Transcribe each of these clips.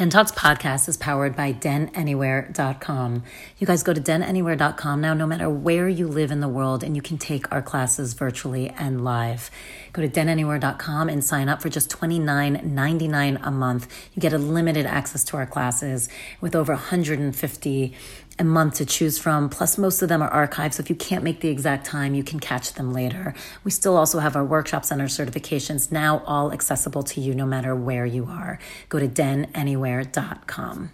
Den Talks podcast is powered by denanywhere.com. You guys go to denanywhere.com now, no matter where you live in the world, and you can take our classes virtually and live. Go to denanywhere.com and sign up for just $29.99 a month. You get a limited access to our classes with over 150 a month to choose from. Plus, most of them are archived. So if you can't make the exact time, you can catch them later. We still also have our workshops and our certifications now all accessible to you no matter where you are. Go to denanywhere.com.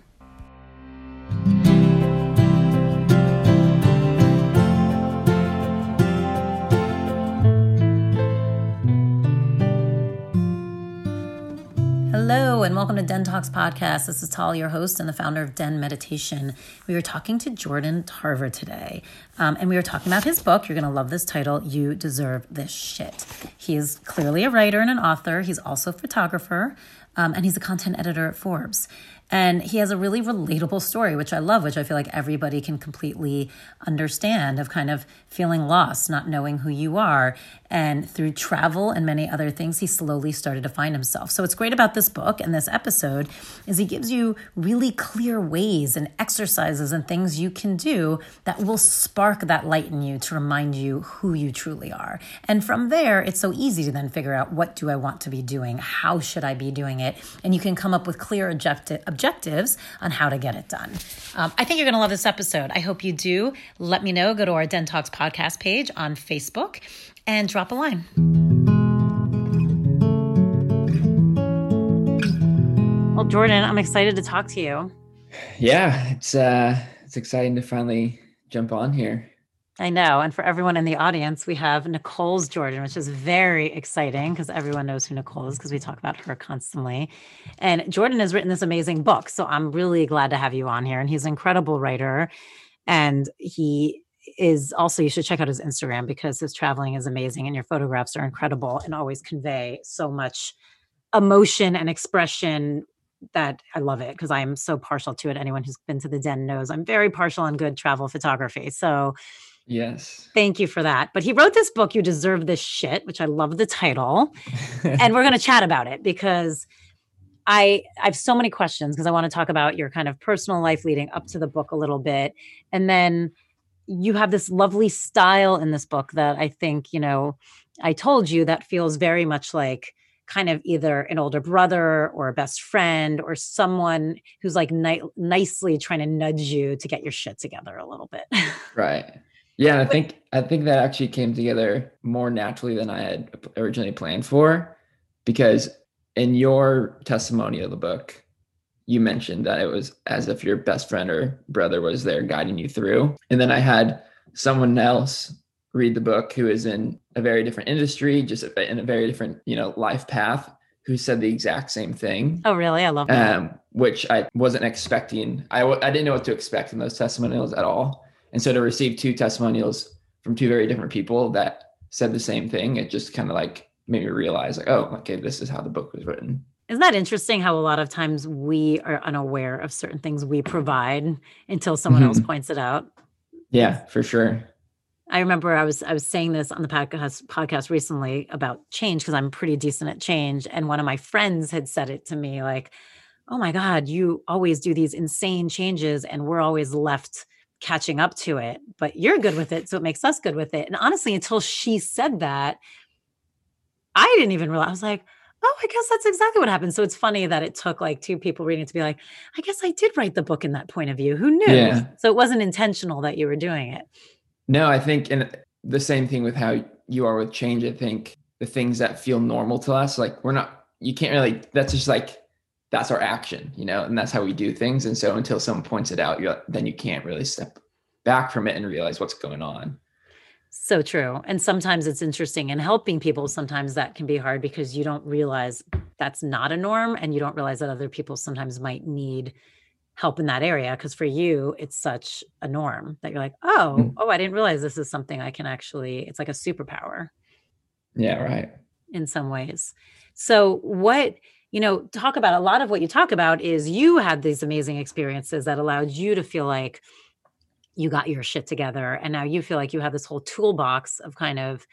and welcome to Den Talks Podcast. This is Tal, your host and the founder of Den Meditation. We were talking to Jordan Tarver today, um, and we were talking about his book. You're going to love this title, You Deserve This Shit. He is clearly a writer and an author. He's also a photographer, um, and he's a content editor at Forbes. And he has a really relatable story, which I love, which I feel like everybody can completely understand of kind of feeling lost, not knowing who you are. And through travel and many other things, he slowly started to find himself. So, what's great about this book and this episode is he gives you really clear ways and exercises and things you can do that will spark that light in you to remind you who you truly are. And from there, it's so easy to then figure out what do I want to be doing? How should I be doing it? And you can come up with clear objective objectives on how to get it done. Um, I think you're going to love this episode. I hope you do. Let me know. Go to our Den Talks podcast page on Facebook and drop a line. Well, Jordan, I'm excited to talk to you. Yeah, it's uh it's exciting to finally jump on here. I know. And for everyone in the audience, we have Nicole's Jordan, which is very exciting because everyone knows who Nicole is because we talk about her constantly. And Jordan has written this amazing book. So I'm really glad to have you on here. And he's an incredible writer. And he is also, you should check out his Instagram because his traveling is amazing and your photographs are incredible and always convey so much emotion and expression that I love it because I'm so partial to it. Anyone who's been to the den knows I'm very partial on good travel photography. So Yes. Thank you for that. But he wrote this book, You Deserve This Shit, which I love the title. and we're going to chat about it because I I have so many questions because I want to talk about your kind of personal life leading up to the book a little bit. And then you have this lovely style in this book that I think, you know, I told you that feels very much like kind of either an older brother or a best friend or someone who's like ni- nicely trying to nudge you to get your shit together a little bit. right. Yeah, I think I think that actually came together more naturally than I had originally planned for, because in your testimony of the book, you mentioned that it was as if your best friend or brother was there guiding you through, and then I had someone else read the book who is in a very different industry, just in a very different you know life path, who said the exact same thing. Oh, really? I love that. Um, which I wasn't expecting. I w- I didn't know what to expect in those testimonials at all. And so to receive two testimonials from two very different people that said the same thing, it just kind of like made me realize like, oh, okay, this is how the book was written. Isn't that interesting how a lot of times we are unaware of certain things we provide until someone mm-hmm. else points it out? Yeah, for sure. I remember I was I was saying this on the podcast podcast recently about change because I'm pretty decent at change and one of my friends had said it to me like oh my god you always do these insane changes and we're always left catching up to it, but you're good with it. So it makes us good with it. And honestly, until she said that, I didn't even realize. I was like, oh, I guess that's exactly what happened. So it's funny that it took like two people reading it to be like, I guess I did write the book in that point of view. Who knew? Yeah. So it wasn't intentional that you were doing it. No, I think, and uh, the same thing with how you are with change. I think the things that feel normal to us, like we're not, you can't really, that's just like that's our action, you know, and that's how we do things. And so until someone points it out, then you can't really step back from it and realize what's going on. So true. And sometimes it's interesting and helping people, sometimes that can be hard because you don't realize that's not a norm and you don't realize that other people sometimes might need help in that area because for you it's such a norm that you're like, "Oh, mm. oh, I didn't realize this is something I can actually it's like a superpower." Yeah, right. In some ways. So what you know, talk about a lot of what you talk about is you had these amazing experiences that allowed you to feel like you got your shit together. And now you feel like you have this whole toolbox of kind of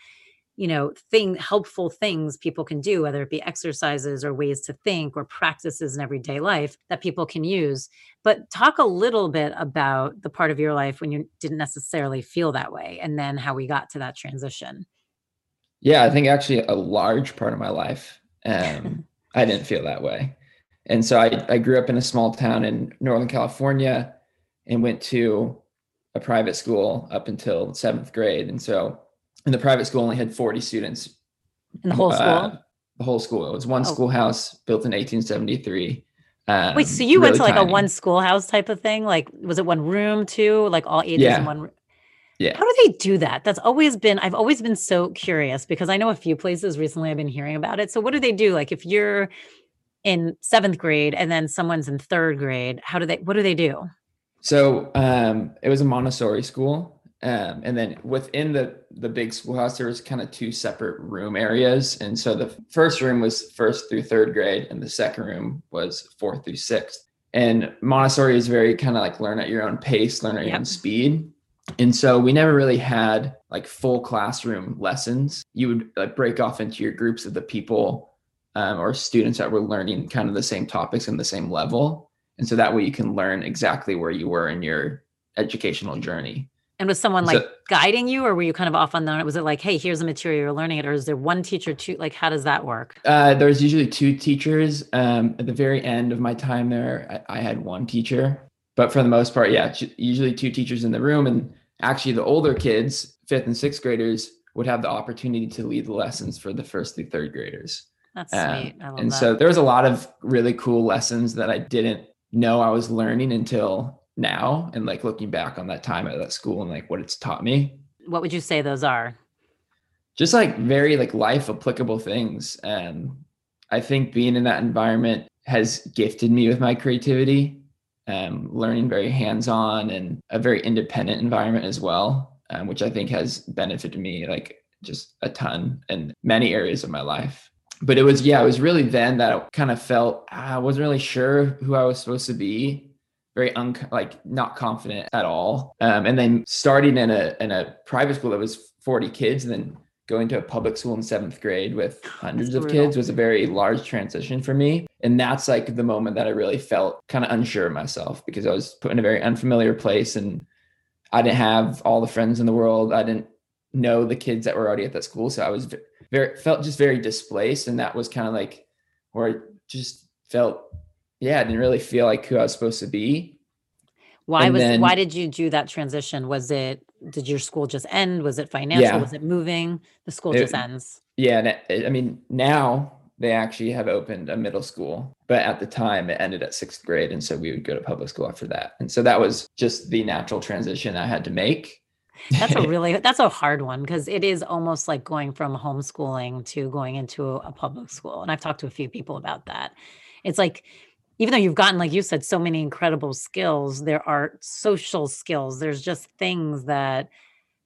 you know thing helpful things people can do whether it be exercises or ways to think or practices in everyday life that people can use but talk a little bit about the part of your life when you didn't necessarily feel that way and then how we got to that transition yeah i think actually a large part of my life um, i didn't feel that way and so I, I grew up in a small town in northern california and went to a private school up until seventh grade. And so and the private school only had 40 students. In the whole uh, school? the whole school. It was one oh. schoolhouse built in 1873 um, wait so you really went to like tiny. a one schoolhouse type of thing? Like was it one room too? Like all ages yeah. in one yeah. How do they do that? That's always been i've always been so curious because i know a few places recently i've been hearing about it. So what do they do? Like if you're in seventh grade and then someone's in third grade how do they what do they do so um, it was a montessori school um, and then within the the big schoolhouse, there was kind of two separate room areas. And so the first room was first through third grade, and the second room was fourth through sixth. And Montessori is very kind of like learn at your own pace, learn at your own speed. And so we never really had like full classroom lessons. You would like break off into your groups of the people um, or students that were learning kind of the same topics and the same level. And so that way you can learn exactly where you were in your educational journey. And was someone like so, guiding you, or were you kind of off on that? Was it like, hey, here's the material you're learning it, or is there one teacher? Two, like, how does that work? Uh, there's usually two teachers. Um, at the very end of my time there, I, I had one teacher, but for the most part, yeah, usually two teachers in the room. And actually, the older kids, fifth and sixth graders, would have the opportunity to lead the lessons for the first through third graders. That's um, sweet. and that. so there was a lot of really cool lessons that I didn't know I was learning until now and like looking back on that time at that school and like what it's taught me. What would you say those are? Just like very like life applicable things. And i think being in that environment has gifted me with my creativity um, learning very hands-on and a very independent environment as well um, which i think has benefited me like just a ton in many areas of my life but it was yeah it was really then that i kind of felt i wasn't really sure who i was supposed to be very un like not confident at all. Um, and then starting in a in a private school that was 40 kids, and then going to a public school in seventh grade with hundreds of kids was a very large transition for me. And that's like the moment that I really felt kind of unsure of myself because I was put in a very unfamiliar place and I didn't have all the friends in the world. I didn't know the kids that were already at that school. So I was very felt just very displaced. And that was kind of like where I just felt yeah, I didn't really feel like who I was supposed to be. Why and was then, why did you do that transition? Was it did your school just end? Was it financial? Yeah, was it moving? The school it, just ends. Yeah, I mean now they actually have opened a middle school, but at the time it ended at sixth grade, and so we would go to public school after that. And so that was just the natural transition I had to make. That's a really that's a hard one because it is almost like going from homeschooling to going into a public school. And I've talked to a few people about that. It's like even though you've gotten, like you said, so many incredible skills, there are social skills. There's just things that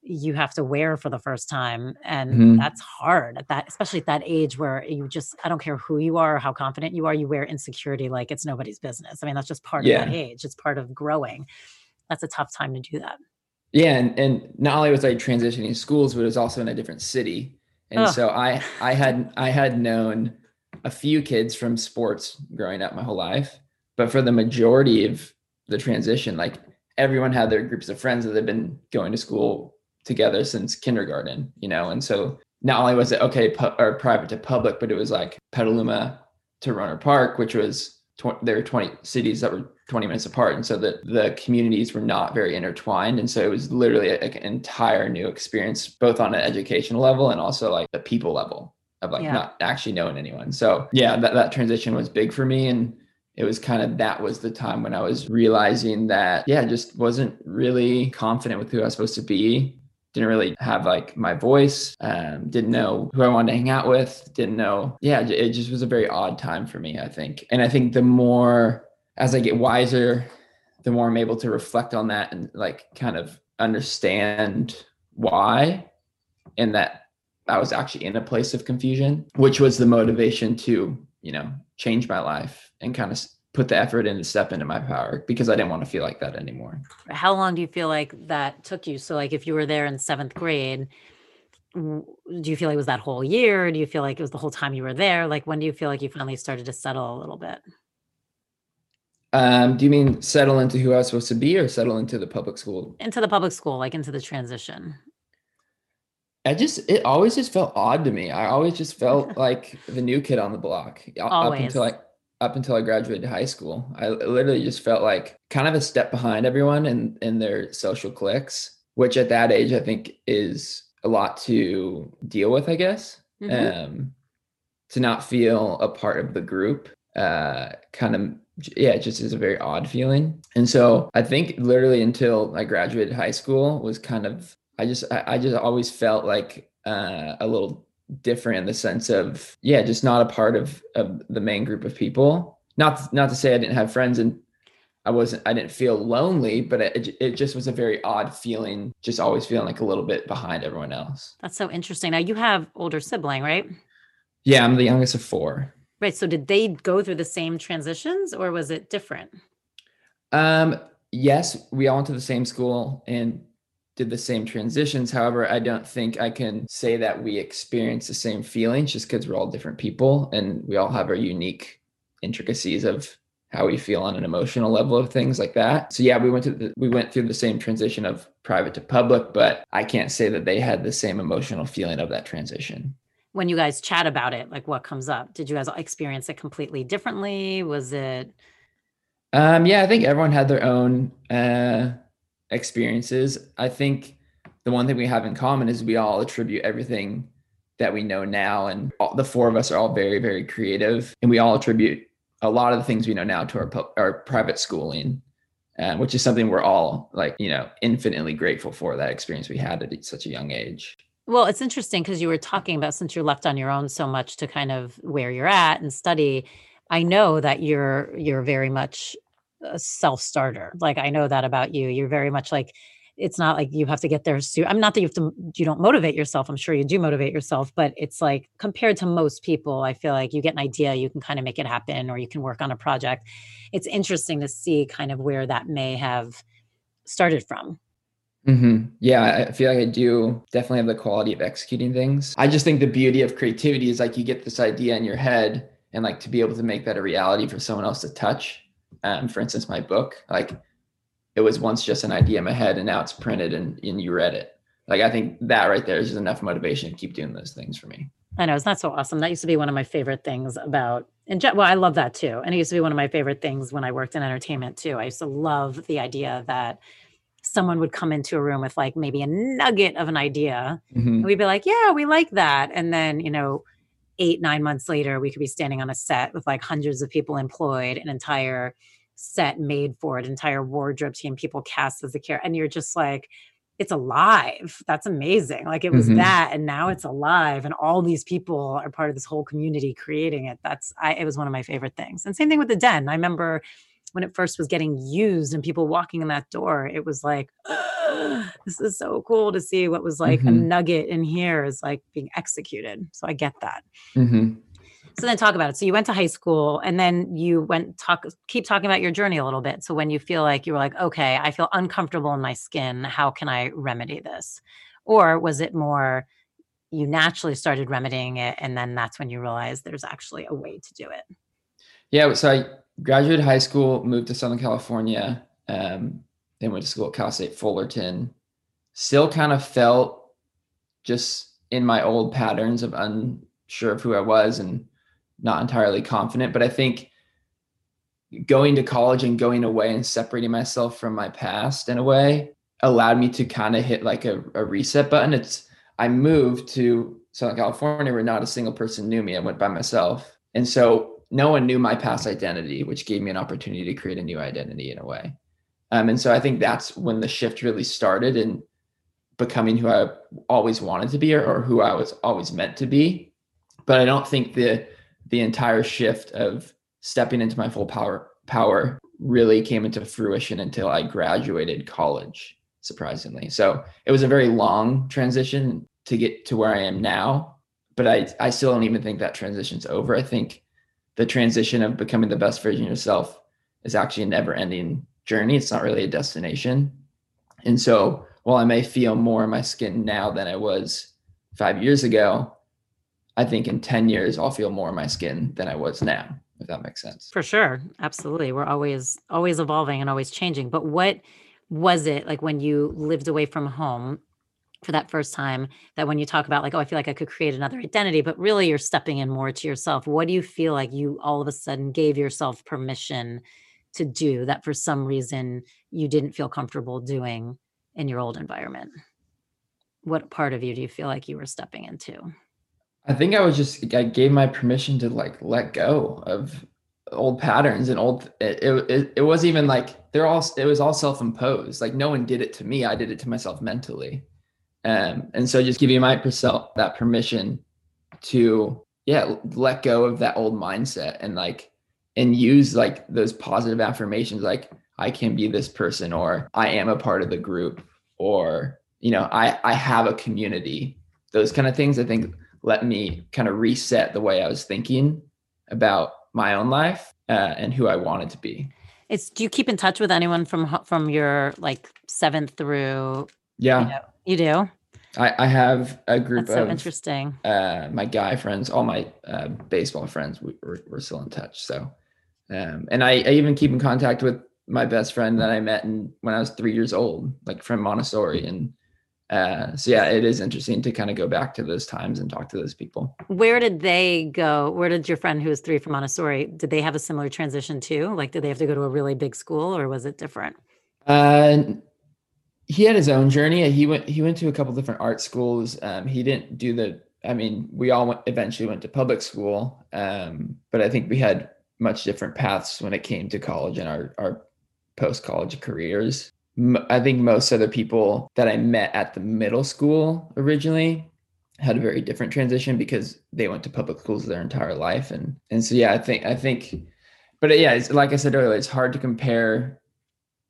you have to wear for the first time. And mm-hmm. that's hard at that, especially at that age where you just, I don't care who you are or how confident you are, you wear insecurity like it's nobody's business. I mean, that's just part yeah. of that age. It's part of growing. That's a tough time to do that. Yeah. And, and not only was I transitioning schools, but it was also in a different city. And Ugh. so I, I had, I had known a few kids from sports growing up my whole life, but for the majority of the transition, like everyone had their groups of friends that had been going to school together since kindergarten, you know, and so not only was it okay pu- or private to public, but it was like Petaluma to Rohnert Park, which was tw- there were 20 cities that were 20 minutes apart. And so the, the communities were not very intertwined. And so it was literally like an entire new experience, both on an educational level and also like the people level of like yeah. not actually knowing anyone. So yeah, that, that transition was big for me. And it was kind of that was the time when I was realizing that, yeah, I just wasn't really confident with who I was supposed to be. Didn't really have like my voice, um, didn't know who I wanted to hang out with, didn't know. Yeah, it just was a very odd time for me, I think. And I think the more as I get wiser, the more I'm able to reflect on that and like kind of understand why and that I was actually in a place of confusion, which was the motivation to, you know, change my life and kind of put the effort in to step into my power because I didn't want to feel like that anymore. How long do you feel like that took you? So, like, if you were there in seventh grade, do you feel like it was that whole year? Do you feel like it was the whole time you were there? Like when do you feel like you finally started to settle a little bit? Um, do you mean settle into who I was supposed to be or settle into the public school? Into the public school, like into the transition. I just it always just felt odd to me. I always just felt like the new kid on the block. Always. Up until I up until I graduated high school. I literally just felt like kind of a step behind everyone in in their social cliques, which at that age I think is a lot to deal with, I guess. Mm-hmm. Um to not feel a part of the group uh kind of yeah, it just is a very odd feeling. And so I think literally until I graduated high school was kind of I just I, I just always felt like uh, a little different in the sense of yeah, just not a part of of the main group of people. Not not to say I didn't have friends and I wasn't I didn't feel lonely, but it it just was a very odd feeling, just always feeling like a little bit behind everyone else. That's so interesting. Now you have older sibling, right? Yeah, I'm the youngest of four. Right. So did they go through the same transitions or was it different? Um yes, we all went to the same school and did the same transitions. However, I don't think I can say that we experience the same feelings just because we're all different people and we all have our unique intricacies of how we feel on an emotional level of things like that. So yeah, we went to the, we went through the same transition of private to public, but I can't say that they had the same emotional feeling of that transition. When you guys chat about it, like what comes up? Did you guys experience it completely differently? Was it um yeah, I think everyone had their own uh experiences. I think the one thing we have in common is we all attribute everything that we know now. And all, the four of us are all very, very creative. And we all attribute a lot of the things we know now to our, our private schooling, uh, which is something we're all like, you know, infinitely grateful for that experience we had at such a young age. Well, it's interesting because you were talking about since you're left on your own so much to kind of where you're at and study. I know that you're you're very much a self starter. Like I know that about you. You're very much like it's not like you have to get there soon. I'm not that you have to you don't motivate yourself. I'm sure you do motivate yourself, but it's like compared to most people, I feel like you get an idea, you can kind of make it happen or you can work on a project. It's interesting to see kind of where that may have started from. Mm-hmm. Yeah, I feel like I do definitely have the quality of executing things. I just think the beauty of creativity is like you get this idea in your head and like to be able to make that a reality for someone else to touch um, for instance, my book, like it was once just an idea in my head and now it's printed and, and you read it. Like I think that right there is just enough motivation to keep doing those things for me. I know it's not so awesome. That used to be one of my favorite things about and well, I love that too. And it used to be one of my favorite things when I worked in entertainment too. I used to love the idea that someone would come into a room with like maybe a nugget of an idea. Mm-hmm. And we'd be like, yeah, we like that. And then, you know, eight, nine months later, we could be standing on a set with like hundreds of people employed, an entire set made for it, entire wardrobe team, people cast as a character. And you're just like, it's alive. That's amazing. Like it was mm-hmm. that, and now it's alive, and all these people are part of this whole community creating it. That's I it was one of my favorite things. And same thing with the den. I remember when it first was getting used and people walking in that door, it was like, this is so cool to see what was like mm-hmm. a nugget in here is like being executed. So I get that. Mm-hmm. So then talk about it. So you went to high school and then you went talk keep talking about your journey a little bit. So when you feel like you were like, okay, I feel uncomfortable in my skin, how can I remedy this? Or was it more you naturally started remedying it and then that's when you realized there's actually a way to do it? Yeah, so I graduated high school, moved to Southern California, um, then went to school at Cal State Fullerton. Still kind of felt just in my old patterns of unsure of who I was and not entirely confident. But I think going to college and going away and separating myself from my past in a way allowed me to kind of hit like a, a reset button. It's I moved to Southern California where not a single person knew me. I went by myself. And so no one knew my past identity, which gave me an opportunity to create a new identity in a way. Um, and so I think that's when the shift really started in becoming who I always wanted to be or, or who I was always meant to be. But I don't think the the entire shift of stepping into my full power power really came into fruition until I graduated college, surprisingly. So it was a very long transition to get to where I am now. But I, I still don't even think that transition's over. I think the transition of becoming the best version of yourself is actually a never ending journey. It's not really a destination. And so while I may feel more in my skin now than I was five years ago, I think in 10 years, I'll feel more in my skin than I was now, if that makes sense. For sure. Absolutely. We're always, always evolving and always changing. But what was it like when you lived away from home for that first time that when you talk about like oh i feel like i could create another identity but really you're stepping in more to yourself. What do you feel like you all of a sudden gave yourself permission to do that for some reason you didn't feel comfortable doing in your old environment? What part of you do you feel like you were stepping into? I think i was just i gave my permission to like let go of old patterns and old it, it, it was even like they're all it was all self-imposed. Like no one did it to me i did it to myself mentally um, and so just giving myself that permission to yeah let go of that old mindset and like and use like those positive affirmations like i can be this person or i am a part of the group or you know i i have a community. Those kind of things i think let me kind of reset the way i was thinking about my own life uh, and who i wanted to be. It's do you keep in touch with anyone from from your like seventh through yeah. you, know, you do I, I have a group That's so of interesting. Uh, my guy friends, all my uh, baseball friends, we, we're, we're still in touch. So, um, and I, I even keep in contact with my best friend that I met in, when I was three years old, like from Montessori. And uh, so, yeah, it is interesting to kind of go back to those times and talk to those people. Where did they go? Where did your friend who was three from Montessori, did they have a similar transition too? Like, did they have to go to a really big school or was it different? Uh, he had his own journey. He went he went to a couple different art schools. Um, he didn't do the. I mean, we all went, eventually went to public school, um, but I think we had much different paths when it came to college and our our post college careers. I think most other people that I met at the middle school originally had a very different transition because they went to public schools their entire life, and and so yeah, I think I think, but yeah, like I said earlier, it's hard to compare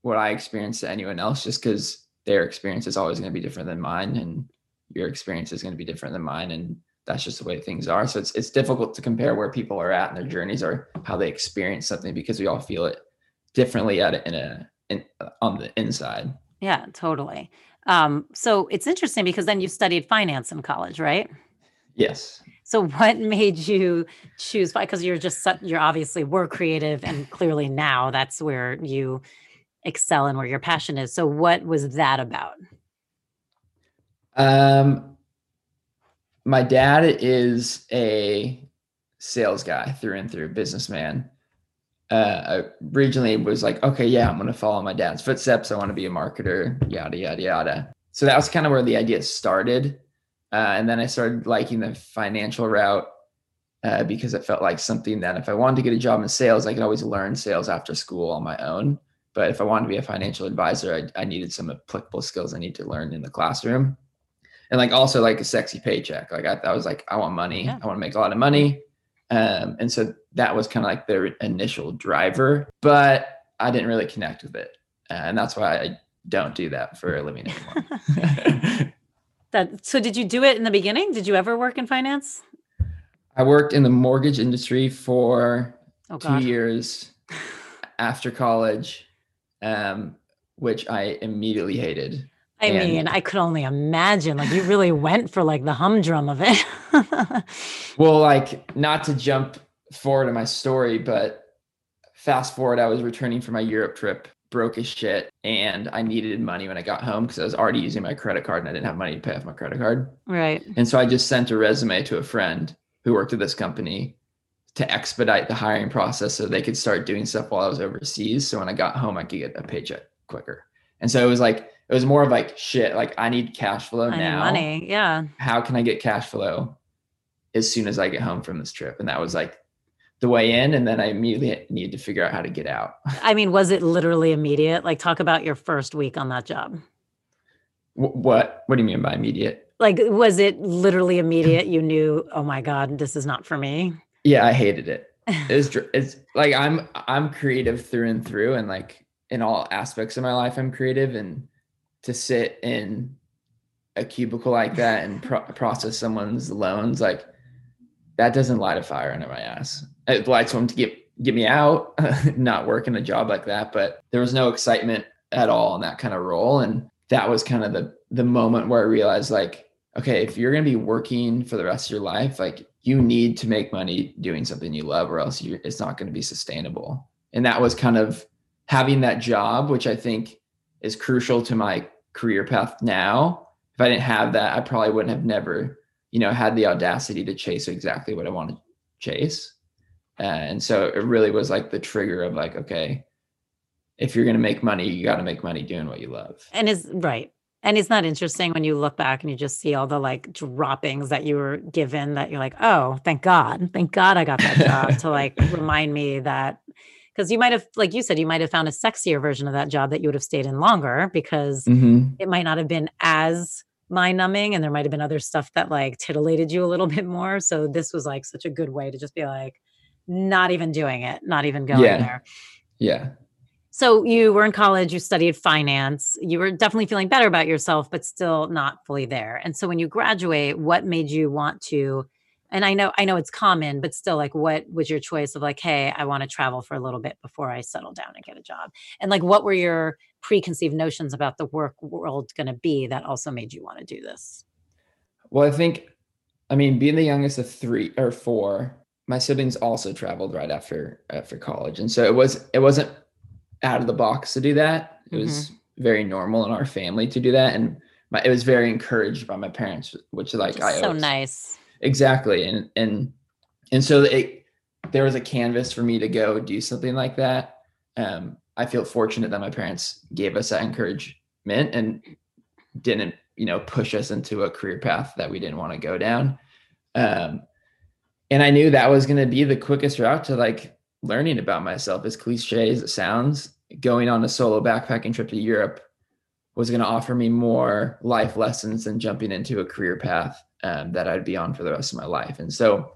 what I experienced to anyone else just because their experience is always going to be different than mine and your experience is going to be different than mine and that's just the way things are. So it's it's difficult to compare where people are at in their journeys or how they experience something because we all feel it differently at in a in on the inside. Yeah totally. Um so it's interesting because then you studied finance in college right? Yes. So what made you choose because you're just you're obviously were creative and clearly now that's where you excel and where your passion is. So what was that about? Um my dad is a sales guy through and through, businessman. Uh originally was like, okay, yeah, I'm gonna follow my dad's footsteps. I want to be a marketer, yada yada yada. So that was kind of where the idea started. Uh, and then I started liking the financial route uh, because it felt like something that if I wanted to get a job in sales, I could always learn sales after school on my own. But if I wanted to be a financial advisor, I, I needed some applicable skills I need to learn in the classroom. And like also like a sexy paycheck. Like I, I was like, I want money. Yeah. I want to make a lot of money. Um, and so that was kind of like their initial driver, but I didn't really connect with it. Uh, and that's why I don't do that for a living anymore. that so did you do it in the beginning? Did you ever work in finance? I worked in the mortgage industry for oh, two years after college um, which I immediately hated. I and, mean, I could only imagine. Like you really went for like the humdrum of it. well, like not to jump forward in my story, but fast forward, I was returning from my Europe trip, broke as shit, and I needed money when I got home because I was already using my credit card and I didn't have money to pay off my credit card. Right. And so I just sent a resume to a friend who worked at this company to expedite the hiring process so they could start doing stuff while I was overseas. So when I got home, I could get a paycheck quicker. And so it was like, it was more of like, shit, like I need cash flow I now. money. Yeah. How can I get cash flow as soon as I get home from this trip? And that was like the way in. And then I immediately needed to figure out how to get out. I mean, was it literally immediate? Like, talk about your first week on that job. What, what do you mean by immediate? Like, was it literally immediate? You knew, oh my God, this is not for me. Yeah, I hated it. It's it's like I'm I'm creative through and through, and like in all aspects of my life, I'm creative. And to sit in a cubicle like that and pro- process someone's loans, like that doesn't light a fire under my ass. It lights one to get get me out, not working a job like that. But there was no excitement at all in that kind of role, and that was kind of the the moment where I realized like okay, if you're going to be working for the rest of your life, like you need to make money doing something you love or else you it's not going to be sustainable. And that was kind of having that job, which I think is crucial to my career path now. If I didn't have that, I probably wouldn't have never, you know, had the audacity to chase exactly what I want to chase. And so it really was like the trigger of like, okay, if you're going to make money, you got to make money doing what you love. And is right. And it's not interesting when you look back and you just see all the like droppings that you were given that you're like, oh, thank God. Thank God I got that job to like remind me that because you might have, like you said, you might have found a sexier version of that job that you would have stayed in longer because mm-hmm. it might not have been as mind numbing and there might have been other stuff that like titillated you a little bit more. So this was like such a good way to just be like, not even doing it, not even going yeah. there. Yeah. So you were in college, you studied finance, you were definitely feeling better about yourself, but still not fully there. And so when you graduate, what made you want to and I know I know it's common, but still like what was your choice of like, hey, I want to travel for a little bit before I settle down and get a job? And like what were your preconceived notions about the work world going to be that also made you want to do this? Well, I think I mean, being the youngest of 3 or 4, my siblings also traveled right after after college. And so it was it wasn't out of the box to do that. It mm-hmm. was very normal in our family to do that and my, it was very encouraged by my parents, which like I so nice exactly and and and so it there was a canvas for me to go do something like that um i feel fortunate that my parents gave us that encouragement and didn't you know push us into a career path that we didn't want to go down um and i knew that was going to be the quickest route to like learning about myself as cliche as it sounds going on a solo backpacking trip to europe was going to offer me more life lessons than jumping into a career path um, that I'd be on for the rest of my life. And so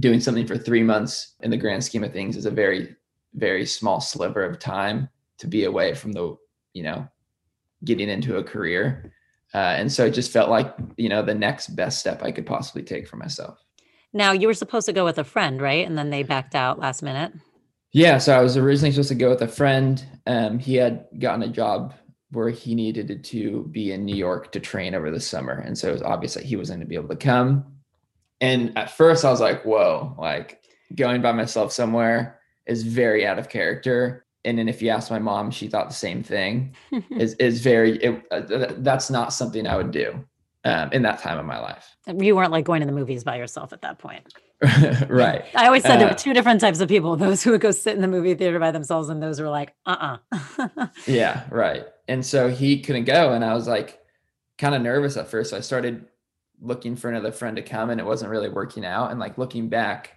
doing something for three months in the grand scheme of things is a very, very small sliver of time to be away from the, you know, getting into a career. Uh, and so it just felt like, you know, the next best step I could possibly take for myself. Now you were supposed to go with a friend, right? And then they backed out last minute. Yeah. So I was originally supposed to go with a friend. Um, he had gotten a job where he needed to be in New York to train over the summer. And so it was obvious that he wasn't going to be able to come. And at first I was like, whoa, like going by myself somewhere is very out of character. And then if you ask my mom, she thought the same thing is, is very, it, uh, that's not something I would do um, in that time of my life. You weren't like going to the movies by yourself at that point. right. I always said there were uh, two different types of people those who would go sit in the movie theater by themselves, and those who were like, uh uh-uh. uh yeah, right. And so he couldn't go. And I was like, kind of nervous at first. So I started looking for another friend to come, and it wasn't really working out. And like looking back,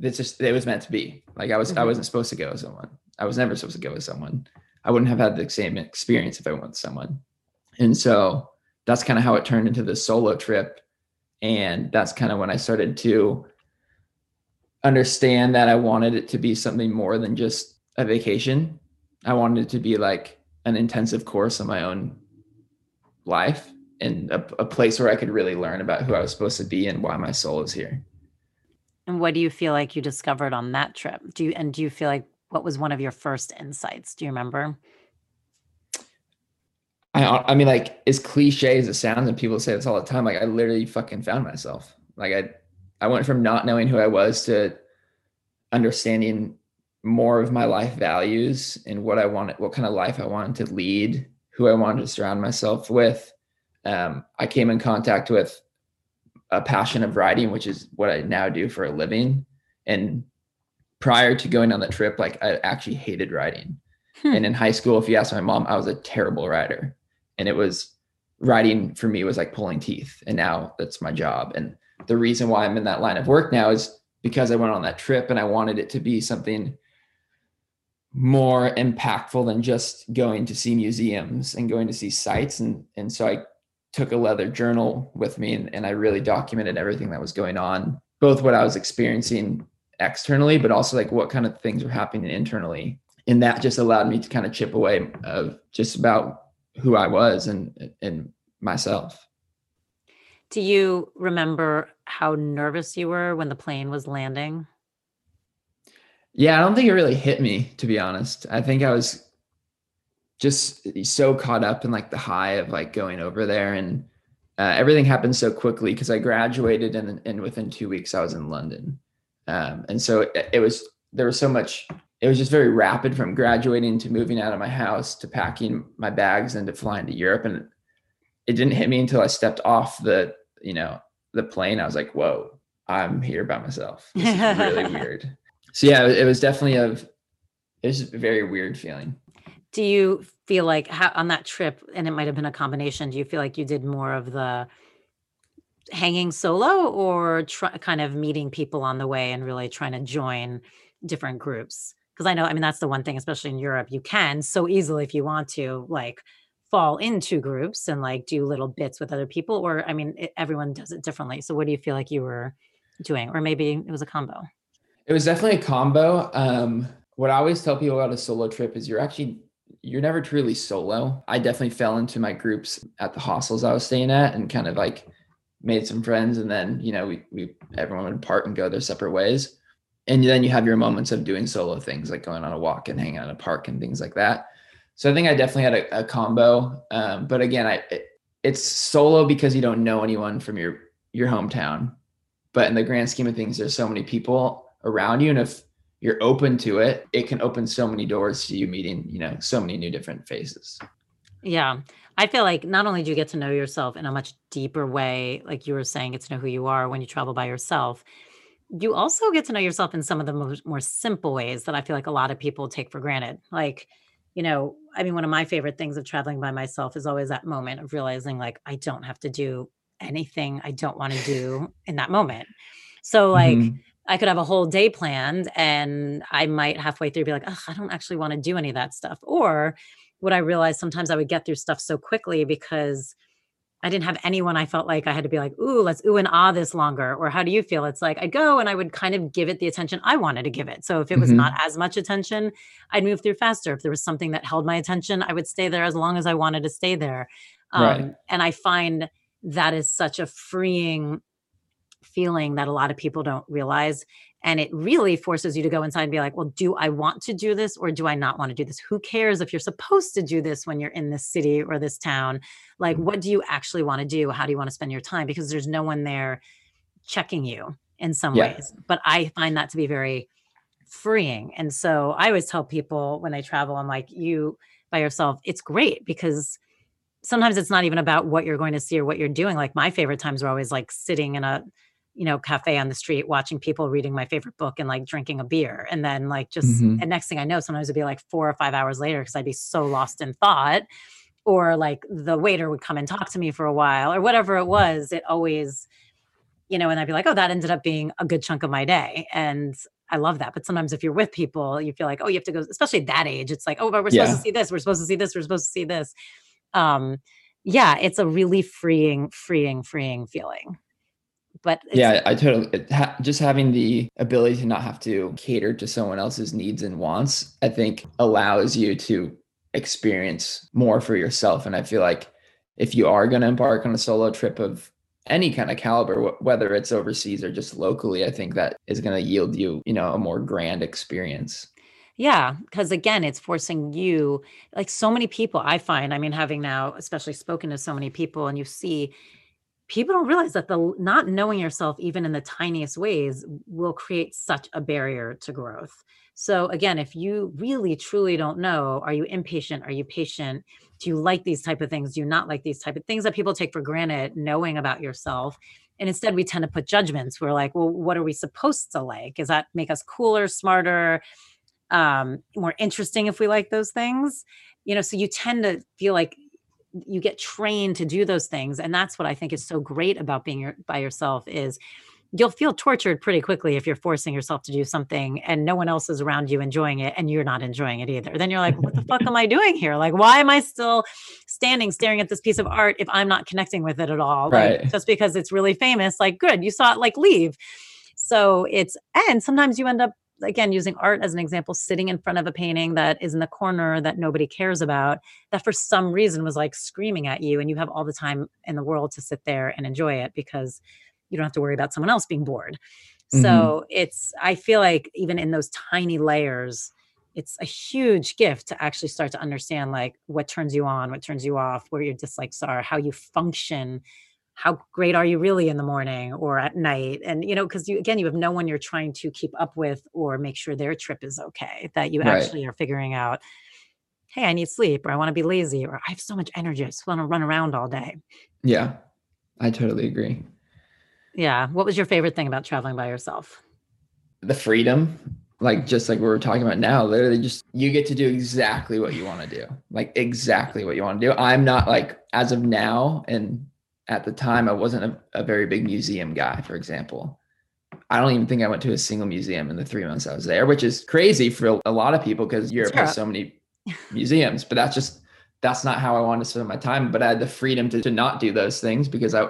it's just, it was meant to be. Like I was, mm-hmm. I wasn't supposed to go with someone. I was never supposed to go with someone. I wouldn't have had the same experience if I went with someone. And so that's kind of how it turned into this solo trip and that's kind of when I started to understand that I wanted it to be something more than just a vacation. I wanted it to be like an intensive course of my own life and a, a, place where I could really learn about who I was supposed to be and why my soul is here. And what do you feel like you discovered on that trip? Do you and do you feel like what was one of your first insights? Do you remember? I I mean, like as cliche as it sounds, and people say this all the time. Like I literally fucking found myself. Like I I went from not knowing who I was to understanding more of my life values and what I wanted, what kind of life I wanted to lead, who I wanted to surround myself with. Um, I came in contact with a passion of writing, which is what I now do for a living. And prior to going on the trip, like I actually hated writing. Hmm. And in high school, if you ask my mom, I was a terrible writer and it was writing for me was like pulling teeth and now that's my job. And the reason why i'm in that line of work now is because i went on that trip and i wanted it to be something more impactful than just going to see museums and going to see sites. And and so i took a leather journal with me and, and i really documented everything that was going on both what i was experiencing externally but also like what kind of things were happening internally. And that just allowed me to kind of chip away of just about who I was and and myself. Do you remember how nervous you were when the plane was landing? Yeah, I don't think it really hit me to be honest. I think I was just so caught up in like the high of like going over there and uh, everything happened so quickly because I graduated and, and within two weeks I was in London. Um, and so it, it, was, there was so much, it was just very rapid from graduating to moving out of my house to packing my bags and to flying to Europe. And it didn't hit me until I stepped off the, you know, the plane. I was like, whoa, I'm here by myself. This is really weird. So yeah, it was definitely a, it was a very weird feeling. Do you feel like how, on that trip, and it might have been a combination, do you feel like you did more of the hanging solo or try, kind of meeting people on the way and really trying to join different groups? Because I know, I mean, that's the one thing, especially in Europe, you can so easily if you want to, like, fall into groups and like do little bits with other people or i mean it, everyone does it differently so what do you feel like you were doing or maybe it was a combo it was definitely a combo um what i always tell people about a solo trip is you're actually you're never truly solo. I definitely fell into my groups at the hostels I was staying at and kind of like made some friends and then, you know, we we everyone would part and go their separate ways. And then you have your moments of doing solo things like going on a walk and hanging out in a park and things like that. So I think I definitely had a, a combo. Um, but again, I it, it's solo because you don't know anyone from your your hometown. But in the grand scheme of things, there's so many people around you. And if you're open to it, it can open so many doors to you meeting, you know, so many new different faces. Yeah. I feel like not only do you get to know yourself in a much deeper way, like you were saying, to know who you are when you travel by yourself, you also get to know yourself in some of the most, more simple ways that I feel like a lot of people take for granted. Like, you know, I mean, one of my favorite things of traveling by myself is always that moment of realizing like I don't have to do anything I don't want to do in that moment. So, like, mm-hmm I could have a whole day planned and I might halfway through be like, I don't actually want to do any of that stuff. Or what I realize sometimes I would get through stuff so quickly because I didn't have anyone I felt like I had to be like, ooh, let's ooh and ah this longer. Or how do you feel? It's like I'd go and I would kind of give it the attention I wanted to give it. So if it was mm-hmm. not as much attention, I'd move through faster. If there was something that held my attention, I would stay there as long as I wanted to stay there. Um, right. And I find that is such a freeing feeling that a lot of people don't realize. And it really forces you to go inside and be like, well, do I want to do this or do I not want to do this? Who cares if you're supposed to do this when you're in this city or this town? Like, mm-hmm. what do you actually want to do? How do you want to spend your time? Because there's no one there checking you in some yeah. ways. But I find that to be very freeing. And so I always tell people when they travel, I'm like, you by yourself, it's great because sometimes it's not even about what you're going to see or what you're doing. Like my favorite times are always like sitting in a you know, cafe on the street, watching people reading my favorite book and like drinking a beer. And then like just, mm-hmm. and next thing I know, sometimes it'd be like four or five hours later because I'd be so lost in thought. Or like the waiter would come and talk to me for a while or whatever it was. It always, you know, and I'd be like, oh, that ended up being a good chunk of my day. And I love that. But sometimes if you're with people, you feel like, oh, you have to go, especially at that age. It's like, oh, but we're supposed yeah. to see this. We're supposed to see this. We're supposed to see this. Um, yeah, it's a really freeing, freeing, freeing feeling but yeah i totally ha- just having the ability to not have to cater to someone else's needs and wants i think allows you to experience more for yourself. And i feel like if you are going to embark on a solo trip of any kind of caliber whether it's overseas or just locally i think that is going to yield you you know a more grand experience. Yeah, because again, it's forcing you, like so many people I find, I mean, having now especially spoken to so many people, and you see people don't realize that the not knowing yourself even in the tiniest ways will create such a barrier to growth. So again if you really truly don't know are you impatient? Are you patient? Do you like these type of things? Do you not like these type of things that people take for granted knowing about yourself? And instead we tend to put judgments. We're like well what are we supposed to like? Does that make us cooler smarter um, more interesting if we like those things? You know so you tend to feel like you get trained to do those things and that's what i think is so great about being your, by yourself is you'll feel tortured pretty quickly if you're forcing yourself to do something and no one else is around you enjoying it and you're not enjoying it either. Then you're like what the fuck am i doing here? Like why am i still standing staring at this piece of art if i'm not connecting with it at all? Right. like just because it's really famous like good you saw it like leave. So it's and sometimes you end up again using art as an example sitting in front of a painting that is in the corner that nobody cares about that for some reason was like screaming at you and you have all the time in the world to sit there and enjoy it because you don't have to worry about someone else being bored mm-hmm. so it's i feel like even in those tiny layers it's a huge gift to actually start to understand like what turns you on what turns you off where your dislikes are how you function how great are you really in the morning or at night? And you know because you again you have no one you're trying to keep up with or make sure their trip is okay that you right. actually are figuring out hey i need sleep or i want to be lazy or i have so much energy i just want to run around all day. Yeah i totally agree. Yeah what was your favorite thing about traveling by yourself? The freedom like just like we were talking about now literally just you get to do exactly what you want to do like exactly what you want to do. I'm not like as of now and at the time i wasn't a, a, very big museum guy for example i don't even think i went to a single museum in the three months i was there which is crazy for a lot of people because europe has so many museums but that's just that's not how i wanted to spend my time but i had the freedom to, to not do those things because i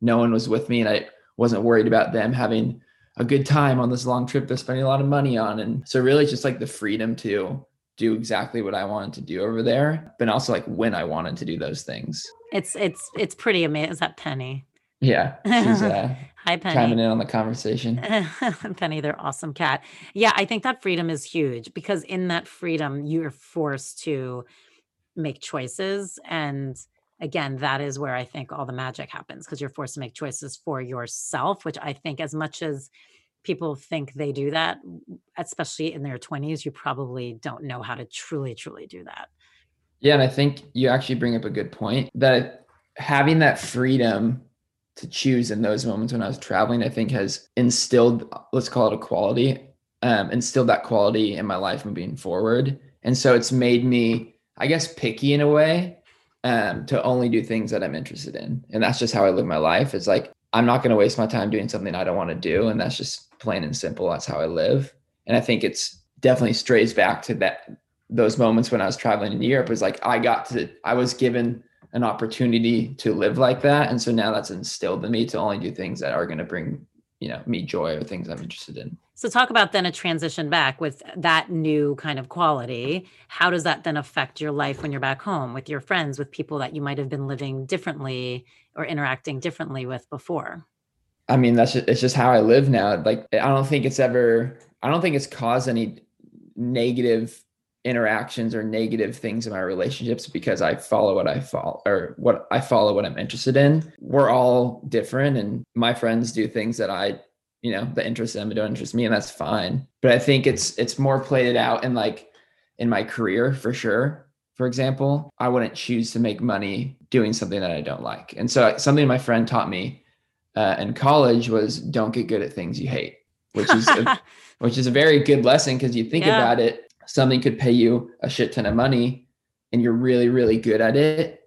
no one was with me and i wasn't worried about them having a good time on this long trip they're spending a lot of money on. And so really just like the freedom to do exactly what I wanted to do over there, but also like when I wanted to do those things. It's it's it's pretty amazing. Is that Penny? Yeah. She's uh Hi Penny. Chiming in on the conversation. Penny, they're awesome cat. Yeah, I think that freedom is huge because in that freedom, you're forced to make choices and again, that is where I think all the magic happens because you're forced to make choices for yourself, which I think as much as people think they do that, especially in their 20s, you probably don't know how to truly, truly do that. Yeah. And I think you actually bring up a good point that having that freedom to choose in those moments when I was traveling, I think has instilled, let's call it a quality, um, instilled that quality in my life moving forward. And so it's made me, I guess, picky in a way um, to only do things that I'm interested in. And that's just how I live my life. It's like, I'm not going to waste my time doing something I don't want to do. And that's just plain and simple. That's how I live. And I think it's definitely strays back to that, those moments when I was traveling in Europe was like, I got to, I was given an opportunity to live like that. And so now that's instilled in me to only do things that are going to bring, you know, me joy or things I'm interested in. So talk about then a transition back with that new kind of quality. How does that then affect your life when you're back home with your friends, with people that you might have been living differently or interacting differently with before? I mean, that's just, it's just how I live now. Like I don't think it's ever I don't think it's caused any negative interactions or negative things in my relationships because I follow what I follow or what I follow what I'm interested in. We're all different and my friends do things that I you know that interest them and don't interest me and that's fine. But i think it's it's more played it out in like in my career for sure. For example i wouldn't choose to make money doing something that i don't like. And so something my friend taught me uh, in college was don't get good at things you hate which is a, which is a very good lesson because you think yeah. about it something could pay you a shit ton of money and you're really really good at it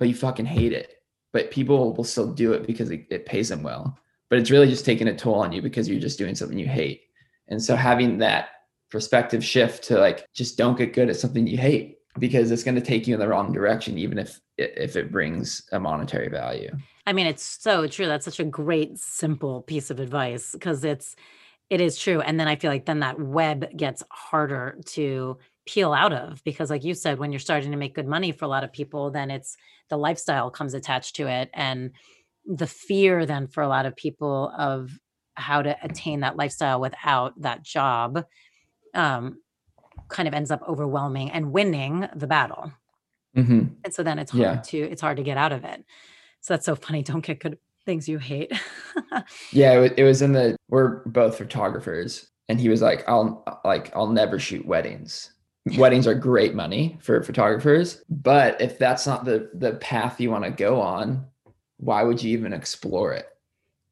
but you fucking hate it. But people will still do it because it, it pays them well but it's really just taking a toll on you because you're just doing something you hate. And so having that perspective shift to like just don't get good at something you hate because it's going to take you in the wrong direction even if if it brings a monetary value. I mean it's so true that's such a great simple piece of advice because it's it is true and then I feel like then that web gets harder to peel out of because like you said when you're starting to make good money for a lot of people then it's the lifestyle comes attached to it and the fear then for a lot of people of how to attain that lifestyle without that job um, kind of ends up overwhelming and winning the battle. Mm-hmm. And so then it's hard yeah. to it's hard to get out of it. So that's so funny. Don't get good things you hate. yeah, it was, it was in the we're both photographers, and he was like, "I'll like I'll never shoot weddings." weddings are great money for photographers but if that's not the the path you want to go on why would you even explore it?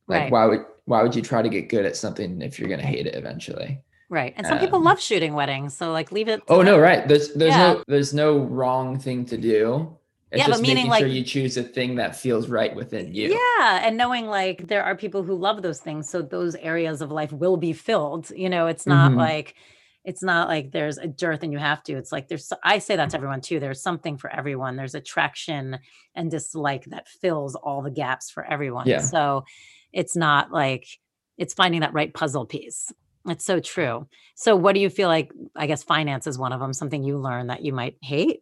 Like right. why would why would you try to get good at something if you're gonna hate it eventually? Right. And some um, people love shooting weddings. So like leave it. Oh them. no, right. There's there's yeah. no there's no wrong thing to do. It's yeah, just but meaning making like, sure you choose a thing that feels right within you. Yeah. And knowing like there are people who love those things. So those areas of life will be filled. You know, it's not mm-hmm. like it's not like there's a dearth and you have to it's like there's i say that to everyone too there's something for everyone there's attraction and dislike that fills all the gaps for everyone yeah. so it's not like it's finding that right puzzle piece it's so true. So what do you feel like i guess finance is one of them something you learn that you might hate?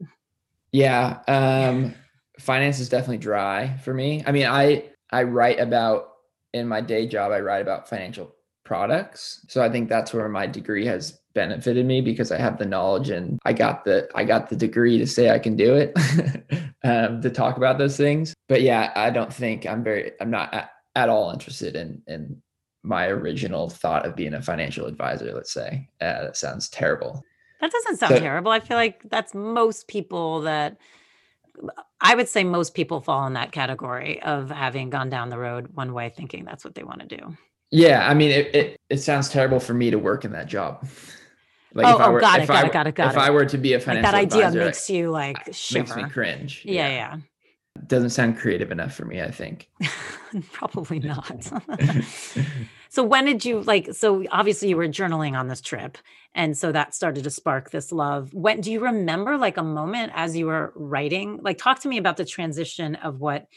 Yeah. um finance is definitely dry for me i mean i i write about in my day job i write about financial products so i think that's where my degree has benefited me because I have the knowledge and I got the I got the degree to say I can do it. um, to talk about those things. But yeah, I don't think I'm very, I'm not at, at all interested in in my original thought of being a financial advisor. Let's say uh, that sounds terrible. That doesn't sound so, terrible. I feel like that's most people that I would say most people fall in that category of having gone down the road one way, thinking that's what they want to do. Yeah, I mean, it, it, it sounds terrible for me to work in that job. Like oh, if I oh, were, got it, got I, it, got it, got if it. If I were to be a financial like that idea advisor, makes you like shiver. makes me cringe. Yeah, yeah. yeah. Doesn't sound creative enough for me. I think. Probably not. so when did you like? So obviously you were journaling on this trip, and so that started to spark this love. When do you remember like a moment as you were writing? Like, talk to me about the transition of what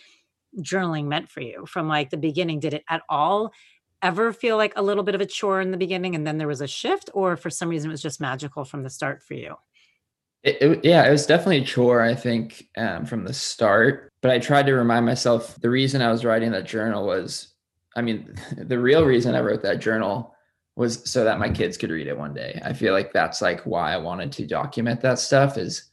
journaling meant for you from like the beginning. Did it at all ever feel like a little bit of a chore in the beginning and then there was a shift or for some reason it was just magical from the start for you? It, it, yeah it was definitely a chore i think um, from the start but i tried to remind myself the reason i was writing that journal was i mean the real reason i wrote that journal was so that my kids could read it one day. I feel like that's like why i wanted to document that stuff is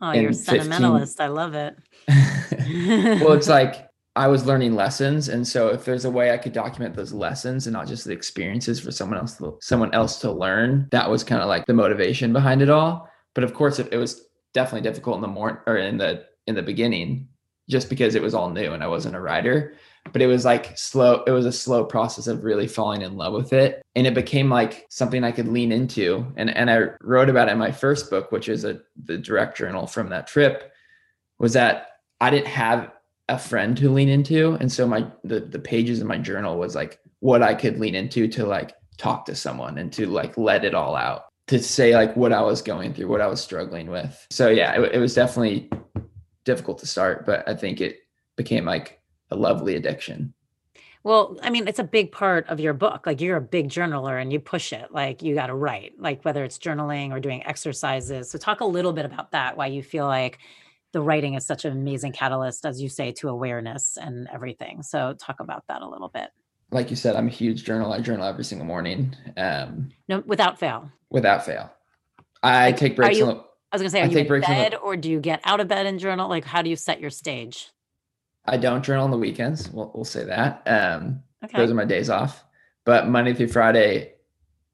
oh you're a sentimentalist. 15... i love it. Well it's like I was learning lessons, and so if there's a way I could document those lessons and not just the experiences for someone else, to, someone else to learn, that was kind of like the motivation behind it all. But of course, it, it was definitely difficult in the morning or in the in the beginning, just because it was all new and I wasn't a writer. But it was like slow. It was a slow process of really falling in love with it, and it became like something I could lean into. And and I wrote about it in my first book, which is a the direct journal from that trip, was that I didn't have a friend to lean into and so my the, the pages in my journal was like what i could lean into to like talk to someone and to like let it all out to say like what i was going through what i was struggling with so yeah it, it was definitely difficult to start but i think it became like a lovely addiction well, I mean, it's a big part of your book. Like you're a big journaler and you push it. Like you got to write, like whether it's journaling or doing exercises. So talk a little bit about that, why you feel like the writing is such an amazing catalyst, as you say, to awareness and everything. So talk about that a little bit. Like you said, I'm a huge journal. I journal every single morning. Um, no, without fail. Without fail. I like, take breaks. You, the, I was gonna say, are I you in bed the, or do you get out of bed and journal? Like, how do you set your stage? I don't journal on the weekends. We'll, we'll say that. Um, okay. Those are my days off. But Monday through Friday,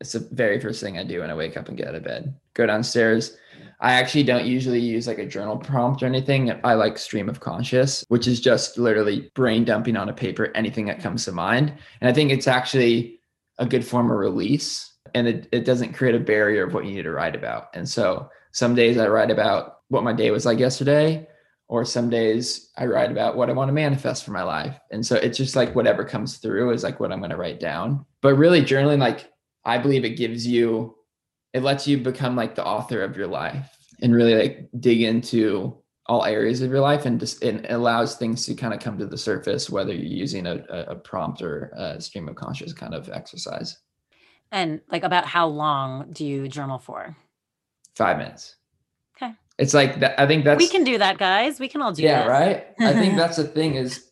it's the very first thing I do when I wake up and get out of bed. Go downstairs, I actually don't usually use like a journal prompt or anything. I like stream of conscious, which is just literally brain dumping on a paper anything that comes to mind. And I think it's actually a good form of release and it, it doesn't create a barrier of what you need to write about. And so some days I write about what my day was like yesterday, or some days I write about what I want to manifest for my life. And so it's just like whatever comes through is like what I'm going to write down. But really journaling, like I believe it gives you, it lets you become like the author of your life and really like dig into all areas of your life and just it allows things to kind of come to the surface whether you're using a, a prompt or a stream of conscious kind of exercise. And like about how long do you journal for? Five minutes. Okay. It's like that i think that's we can do that guys. We can all do yeah right? I think that's the thing is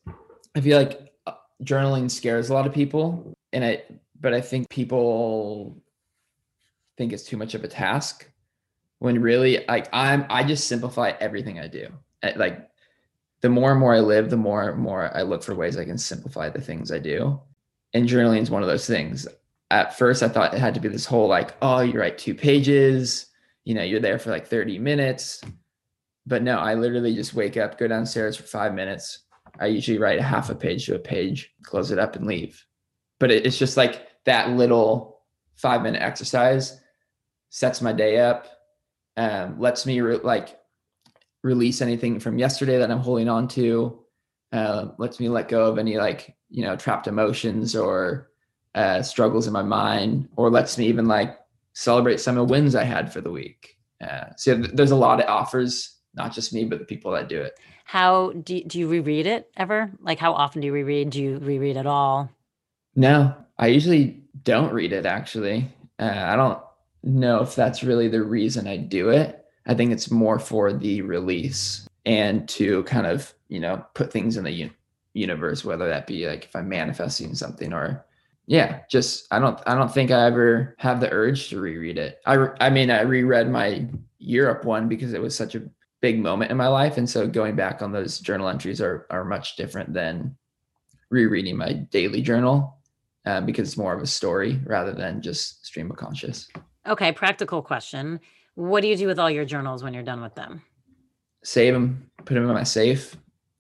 i feel like uh, journaling scares a lot of people and i but i think people think it's too much of a task when really like I'm I just simplify everything I do. Like the more and more I live, the more and more I look for ways I can simplify the things I do. And journaling is one of those things. At first I thought it had to be this whole like, oh, you write two pages, you know, you're there for like 30 minutes. But no, I literally just wake up, go downstairs for five minutes. I usually write a half a page to a page, close it up and leave. But it's just like that little five minute exercise sets my day up um, lets me re- like release anything from yesterday that I'm holding on to. Uh, lets me let go of any like you know trapped emotions or uh, struggles in my mind, or lets me even like celebrate some of the wins I had for the week. Uh, so there's a lot of offers, not just me, but the people that do it. How do you, do you reread it ever? Like how often do you reread? Do you reread at all? No, I usually don't read it. Actually, uh, I don't know if that's really the reason I do it. I think it's more for the release and to kind of, you know, put things in the un- universe, whether that be like if I'm manifesting something or yeah, just I don't I don't think I ever have the urge to reread it. I I mean I reread my Europe one because it was such a big moment in my life. And so going back on those journal entries are are much different than rereading my daily journal uh, because it's more of a story rather than just stream of conscious. Okay, practical question. What do you do with all your journals when you're done with them? Save them, put them in my safe,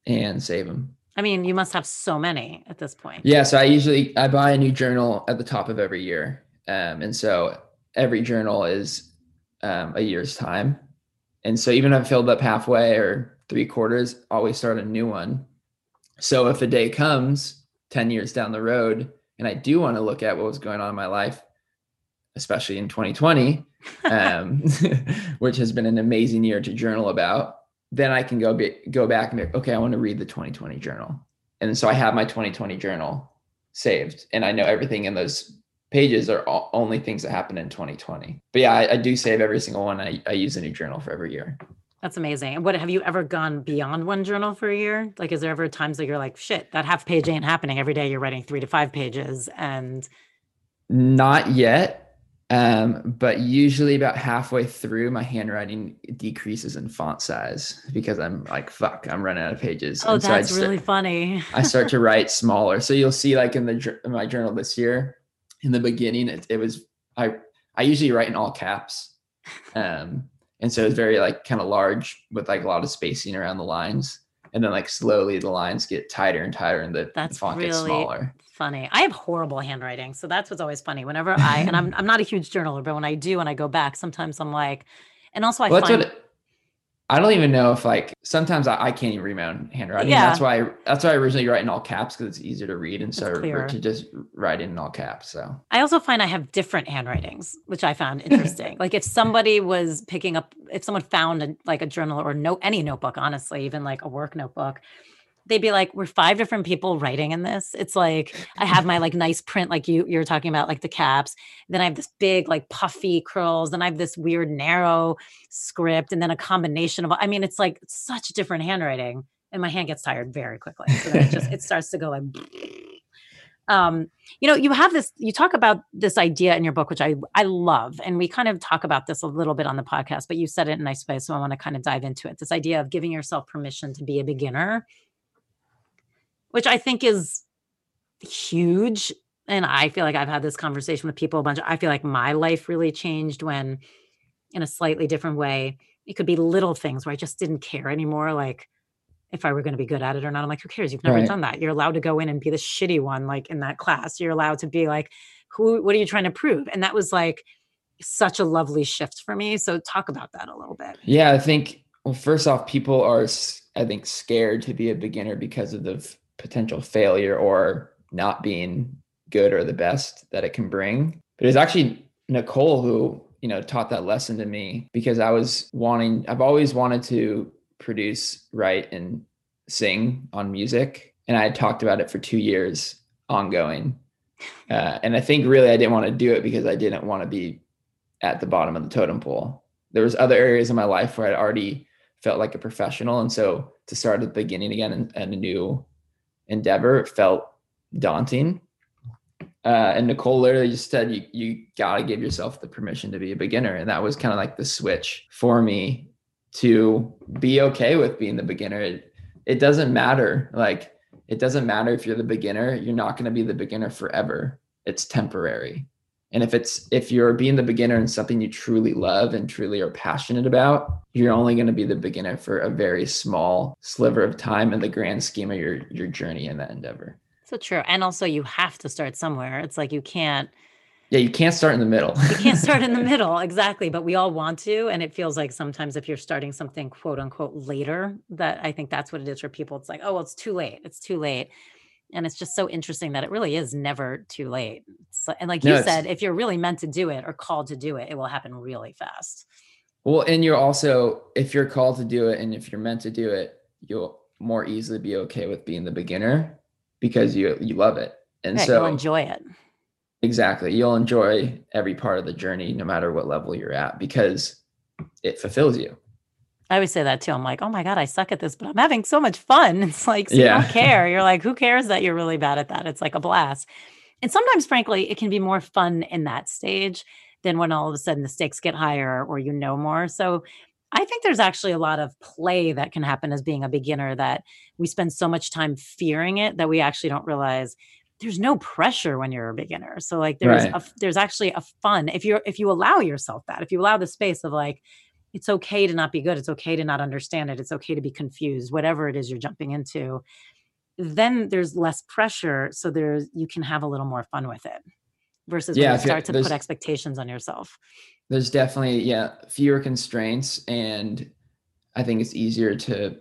and save them. I mean, you must have so many at this point. Yeah, so I usually I buy a new journal at the top of every year, um, and so every journal is um, a year's time, and so even if I filled up halfway or three quarters, always start a new one. So if a day comes ten years down the road, and I do want to look at what was going on in my life, especially in 2020, um, which has been an amazing year to journal about, then I can go be, go back and be like, okay, I want to read the 2020 journal. And so I have my 2020 journal saved and I know everything in those pages are all, only things that happened in 2020. But yeah, I, I do save every single one. I, I use a new journal for every year. That's amazing. And what have you ever gone beyond one journal for a year? Like, is there ever times that you're like, shit, that half page ain't happening every day? You're writing three to five pages and not yet. Um, but usually about halfway through, my handwriting decreases in font size because I'm like, fuck, I'm running out of pages. Oh, and that's so really funny. I start to write smaller. So you'll see, like in the in my journal this year, in the beginning, it, it was I I usually write in all caps, um, and so it's very like kind of large with like a lot of spacing around the lines, and then like slowly the lines get tighter and tighter, and the, that's the font really, gets smaller funny. I have horrible handwriting, so that's what's always funny. Whenever I and I'm I'm not a huge journaler, but when I do and I go back, sometimes I'm like, and also I well, find. What, I don't even know if like sometimes I, I can't even read my own handwriting. Yeah. That's why I, that's why I originally write in all caps because it's easier to read and so to just write in all caps. So I also find I have different handwritings, which I found interesting. like if somebody was picking up, if someone found a, like a journal or no any notebook, honestly, even like a work notebook, they'd be like, we're five different people writing in this. It's like I have my like nice print, like you you're talking about, like the caps. Then I have this big, like puffy curls. Then I have this weird narrow script, and then a combination of I mean, it's like such different handwriting. And my hand gets tired very quickly. So it just it starts to go like um, you know, you have this, you talk about this idea in your book, which I I love, and we kind of talk about this a little bit on the podcast, but you said it in a nice way, so I want to kind of dive into it. This idea of giving yourself permission to be a beginner which I think is huge. And I feel like I've had this conversation with people a bunch. Of, I feel like my life really changed when, in a slightly different way, it could be little things where I just didn't care anymore. Like if I were going to be good at it or not. I'm like, who cares? You've never right. done that. You're allowed to go in and be the shitty one, like in that class. You're allowed to be like, who, what are you trying to prove? And that was like such a lovely shift for me. So talk about that a little bit. Yeah. I think, well, first off, people are, I think, scared to be a beginner because of the potential failure or not being good or the best that it can bring. But it's actually Nicole who, you know, taught that lesson to me because I was wanting, I've always wanted to produce, write, and sing on music. And I had talked about it for two years ongoing. Uh, and I think really I didn't want to do it because I didn't want to be at the bottom of the totem pole. There was other areas in my life where I'd already felt like a professional. And so to start at the beginning again and, and a new endeavor felt daunting. Uh, and Nicole literally just said, you, you got to give yourself the permission to be a beginner. And that was kind of like the switch for me to be okay with being the beginner. It, it doesn't matter. Like, it doesn't matter if you're the beginner, you're not going to be the beginner forever. It's temporary. And if it's if you're being the beginner in something you truly love and truly are passionate about, you're only going to be the beginner for a very small sliver of time in the grand scheme of your your journey in that endeavor. So true. And also you have to start somewhere. It's like you can't yeah, you can't start in the middle. you can't start in the middle, exactly. But we all want to. And it feels like sometimes if you're starting something quote unquote later, that I think that's what it is for people. It's like, oh, well, it's too late. It's too late and it's just so interesting that it really is never too late. So, and like no, you said if you're really meant to do it or called to do it it will happen really fast. Well and you're also if you're called to do it and if you're meant to do it you'll more easily be okay with being the beginner because you you love it. And right, so you'll enjoy it. Exactly. You'll enjoy every part of the journey no matter what level you're at because it fulfills you I always say that too. I'm like, oh my God, I suck at this, but I'm having so much fun. It's like, so yeah. you don't care. You're like, who cares that you're really bad at that? It's like a blast. And sometimes, frankly, it can be more fun in that stage than when all of a sudden the stakes get higher or you know more. So I think there's actually a lot of play that can happen as being a beginner that we spend so much time fearing it that we actually don't realize there's no pressure when you're a beginner. So like there's right. a, there's actually a fun if you're if you allow yourself that, if you allow the space of like it's okay to not be good, it's okay to not understand it, it's okay to be confused, whatever it is you're jumping into, then there's less pressure so there's you can have a little more fun with it versus yeah, when you start to put expectations on yourself. There's definitely yeah fewer constraints and i think it's easier to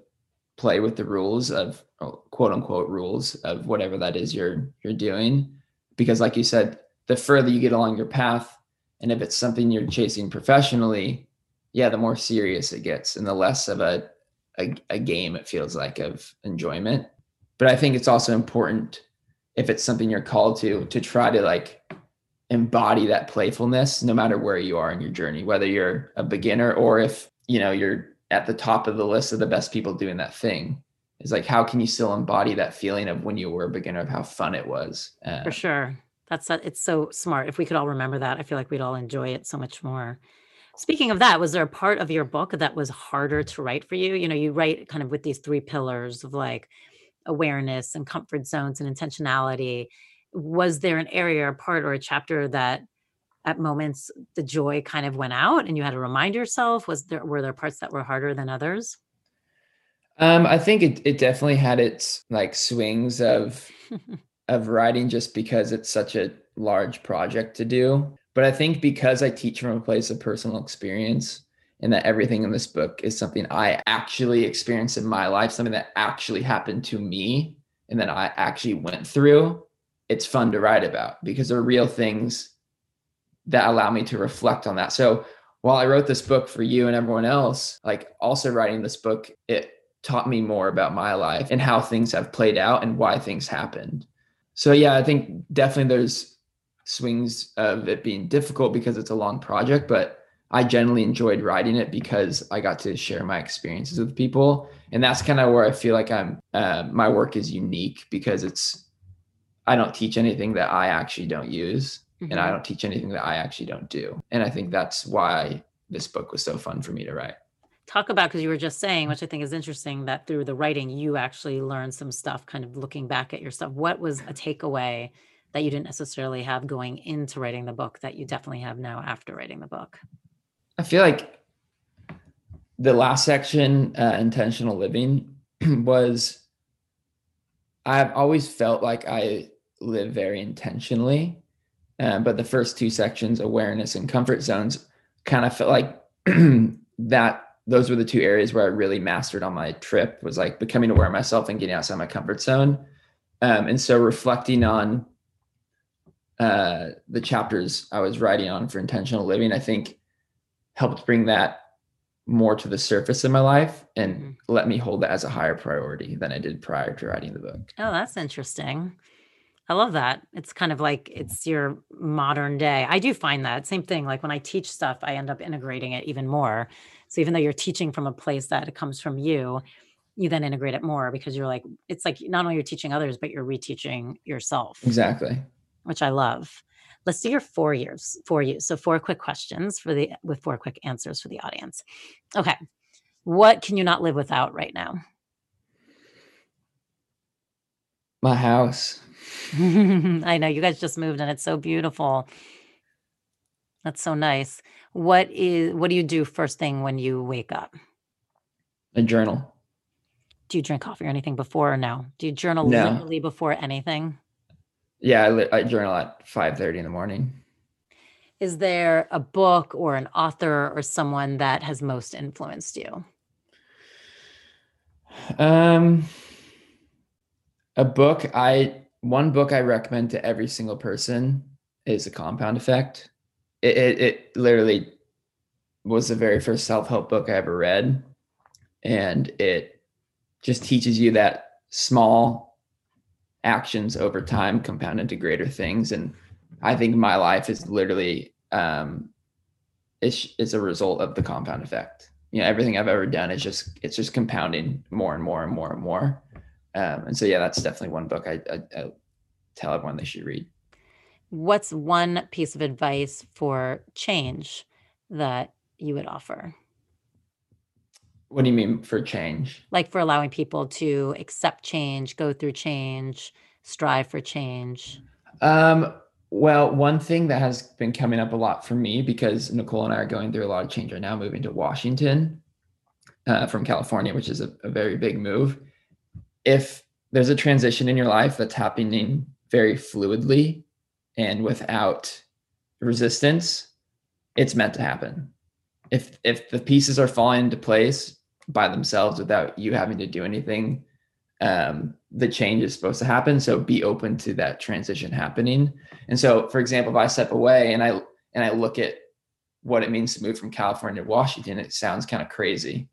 play with the rules of oh, quote unquote rules of whatever that is you're you're doing because like you said the further you get along your path and if it's something you're chasing professionally yeah the more serious it gets and the less of a a, a game it feels like of enjoyment. But i think it's also important if it's something you're called to to try to like embody that playfulness no matter where you are in your journey whether you're a beginner or if you know you're at the top of the list of the best people doing that thing. Is like how can you still embody that feeling of when you were a beginner of how fun it was? Uh, for sure. That's it's so smart. If we could all remember that i feel like we'd all enjoy it so much more speaking of that was there a part of your book that was harder to write for you? You know you write kind of with these three pillars of like awareness and comfort zones and intentionality. Was there an area or part or a chapter that at moments the joy kind of went out and you had to remind yourself? Was there were there parts that were harder than others? Um i think it, it definitely had its like swings of of writing just because it's such a large project to do but i think because i teach from a place of personal experience and that everything in this book is something i actually experienced in my life something that actually happened to me and that i actually went through it's fun to write about because they're real things that allow me to reflect on that. So while I wrote this book for you and everyone else, like also writing this book, it taught me more about my life and how things have played out and why things happened. So yeah, I think definitely there's swings of it being difficult because it's a long project, but I generally enjoyed writing it because I got to share my experiences with people, and that's kind of where I feel like I'm. Uh, my work is unique because it's I don't teach anything that I actually don't use. Mm-hmm. And I mm-hmm. don't teach anything that I actually don't do. And I think that's why this book was so fun for me to write. Talk about because you were just saying, which I think is interesting, that through the writing, you actually learned some stuff, kind of looking back at your stuff. What was a takeaway that you didn't necessarily have going into writing the book that you definitely have now after writing the book? I feel like the last section, uh, intentional living, was I've always felt like I live very intentionally. Uh, but the first two sections, awareness and comfort zones, kind of felt like that those were the two areas where I really mastered on my trip was like becoming aware of myself and getting outside my comfort zone. Um, and so reflecting on uh, the chapters I was writing on for intentional living, I think helped bring that more to the surface in my life and mm-hmm. let me hold that as a higher priority than I did prior to writing the book. Oh, that's interesting. I love that. It's kind of like it's your modern day. I do find that same thing. Like when I teach stuff, I end up integrating it even more. So even though you're teaching from a place that it comes from you, you then integrate it more because you're like, it's like not only you're teaching others, but you're reteaching yourself. Exactly. Which I love. Let's do your four years for you. So four quick questions for the with four quick answers for the audience. Okay. What can you not live without right now? My house. I know you guys just moved and it's so beautiful. That's so nice. What is what do you do first thing when you wake up? A journal. Do you drink coffee or anything before or no? Do you journal no. literally before anything? Yeah, I, I journal at 5:30 in the morning. Is there a book or an author or someone that has most influenced you? Um a book I one book I recommend to every single person is The Compound Effect. It, it, it literally was the very first self help book I ever read. And it just teaches you that small actions over time compound into greater things. And I think my life is literally, um, it's, it's a result of the compound effect. You know, everything I've ever done is just, it's just compounding more and more and more and more. Um, and so, yeah, that's definitely one book I, I, I tell everyone they should read. What's one piece of advice for change that you would offer? What do you mean for change? Like for allowing people to accept change, go through change, strive for change? Um, well, one thing that has been coming up a lot for me because Nicole and I are going through a lot of change right now, moving to Washington uh, from California, which is a, a very big move. If there's a transition in your life that's happening very fluidly and without resistance, it's meant to happen. If if the pieces are falling into place by themselves without you having to do anything, um, the change is supposed to happen. So be open to that transition happening. And so, for example, if I step away and I and I look at what it means to move from California to Washington, it sounds kind of crazy.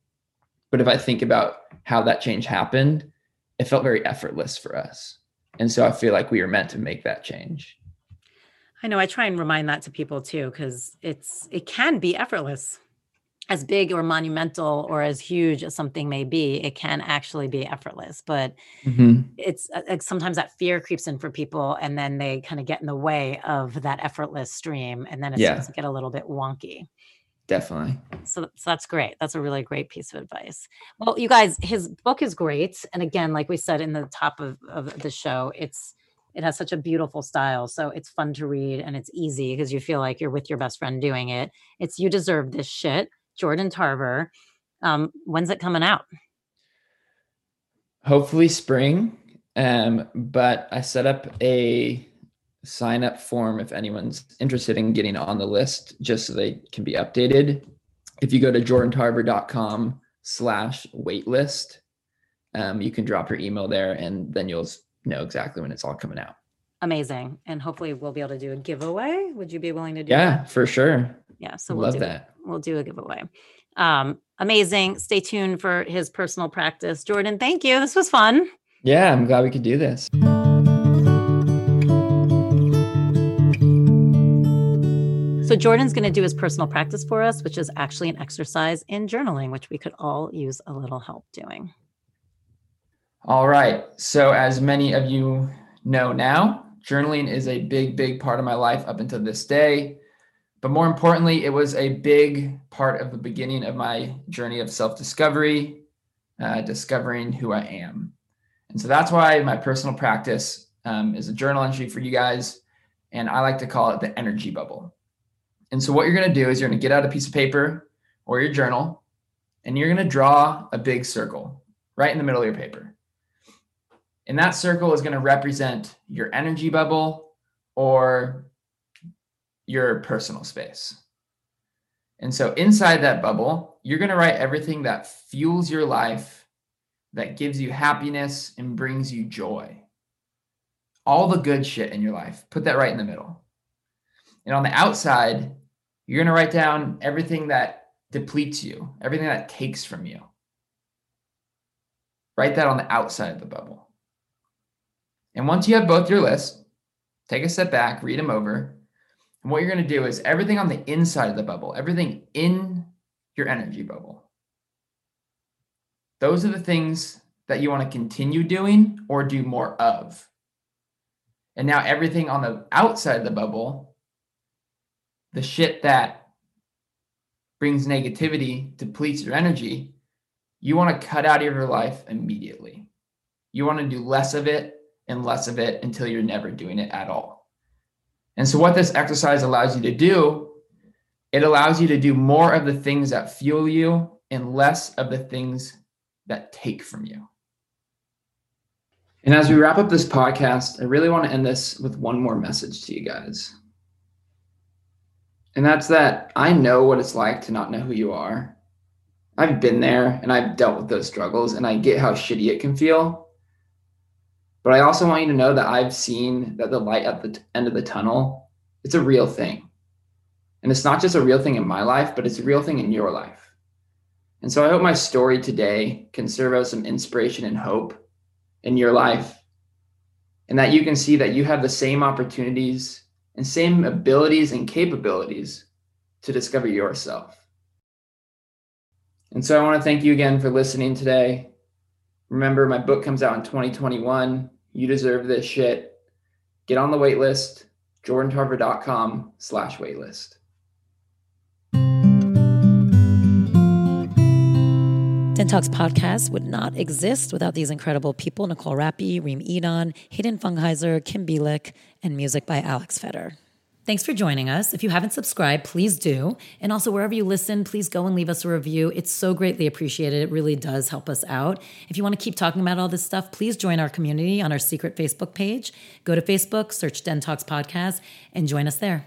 But if I think about how that change happened, it felt very effortless for us. And so I feel like we were meant to make that change. I know I try and remind that to people too, because it's it can be effortless as big or monumental or as huge as something may be, it can actually be effortless. But mm-hmm. it's uh, sometimes that fear creeps in for people, and then they kind of get in the way of that effortless stream, and then it yeah. starts to get a little bit wonky. Definitely. So, so that's great. That's a really great piece of advice. Well, you guys, his book is great, and again, like we said in the top of, of the show, it's it has such a beautiful style so it's fun to read and it's easy because you feel like you're with your best friend doing it it's you deserve this shit Jordan Tarver. Um, when's it coming out? Hopefully spring. Um, but I set up a sign up form if anyone's interested in getting on the list just so they can be updated. If you go to jordantarver.com slash waitlist, um, you can drop your email there and then you'll know exactly when it's all coming out. Amazing. And hopefully we'll be able to do a giveaway. Would you be willing to do yeah, that? for sure. Yeah. So we'll Love do that. We'll do a giveaway. Um, amazing. Stay tuned for his personal practice. Jordan, thank you. This was fun. Yeah, I'm glad we could do this. So Jordan's going to do his personal practice for us, which is actually an exercise in journaling, which we could all use a little help doing. All right. So as many of you know now, journaling is a big, big part of my life up until this day. But more importantly, it was a big part of the beginning of my journey of self discovery, uh, discovering who I am. And so that's why my personal practice um, is a journal entry for you guys. And I like to call it the energy bubble. And so what you're going to do is you're going to get out a piece of paper or your journal and you're going to draw a big circle right in the middle of your paper. And that circle is going to represent your energy bubble or your personal space. And so inside that bubble, you're going to write everything that fuels your life, that gives you happiness and brings you joy. All the good shit in your life, put that right in the middle. And on the outside, you're going to write down everything that depletes you, everything that takes from you. Write that on the outside of the bubble. And once you have both your lists, take a step back, read them over, and what you're going to do is everything on the inside of the bubble, everything in your energy bubble. Those are the things that you want to continue doing or do more of. And now everything on the outside of the bubble, the shit that brings negativity, depletes your energy, you want to cut out of your life immediately. You want to do less of it and less of it until you're never doing it at all. And so, what this exercise allows you to do, it allows you to do more of the things that fuel you and less of the things that take from you. And as we wrap up this podcast, I really want to end this with one more message to you guys. And that's that I know what it's like to not know who you are. I've been there and I've dealt with those struggles and I get how shitty it can feel. But I also want you to know that I've seen that the light at the t- end of the tunnel, it's a real thing. And it's not just a real thing in my life, but it's a real thing in your life. And so I hope my story today can serve as some inspiration and hope in your life. And that you can see that you have the same opportunities and same abilities and capabilities to discover yourself. And so I want to thank you again for listening today. Remember, my book comes out in 2021. You deserve this shit. Get on the wait list, jordantarver.com slash waitlist. Den Talks podcast would not exist without these incredible people Nicole Rappi, Reem Edon, Hayden Fungheiser, Kim Bielik, and music by Alex Feder. Thanks for joining us. If you haven't subscribed, please do. And also, wherever you listen, please go and leave us a review. It's so greatly appreciated. It really does help us out. If you want to keep talking about all this stuff, please join our community on our secret Facebook page. Go to Facebook, search Den Talks Podcast, and join us there.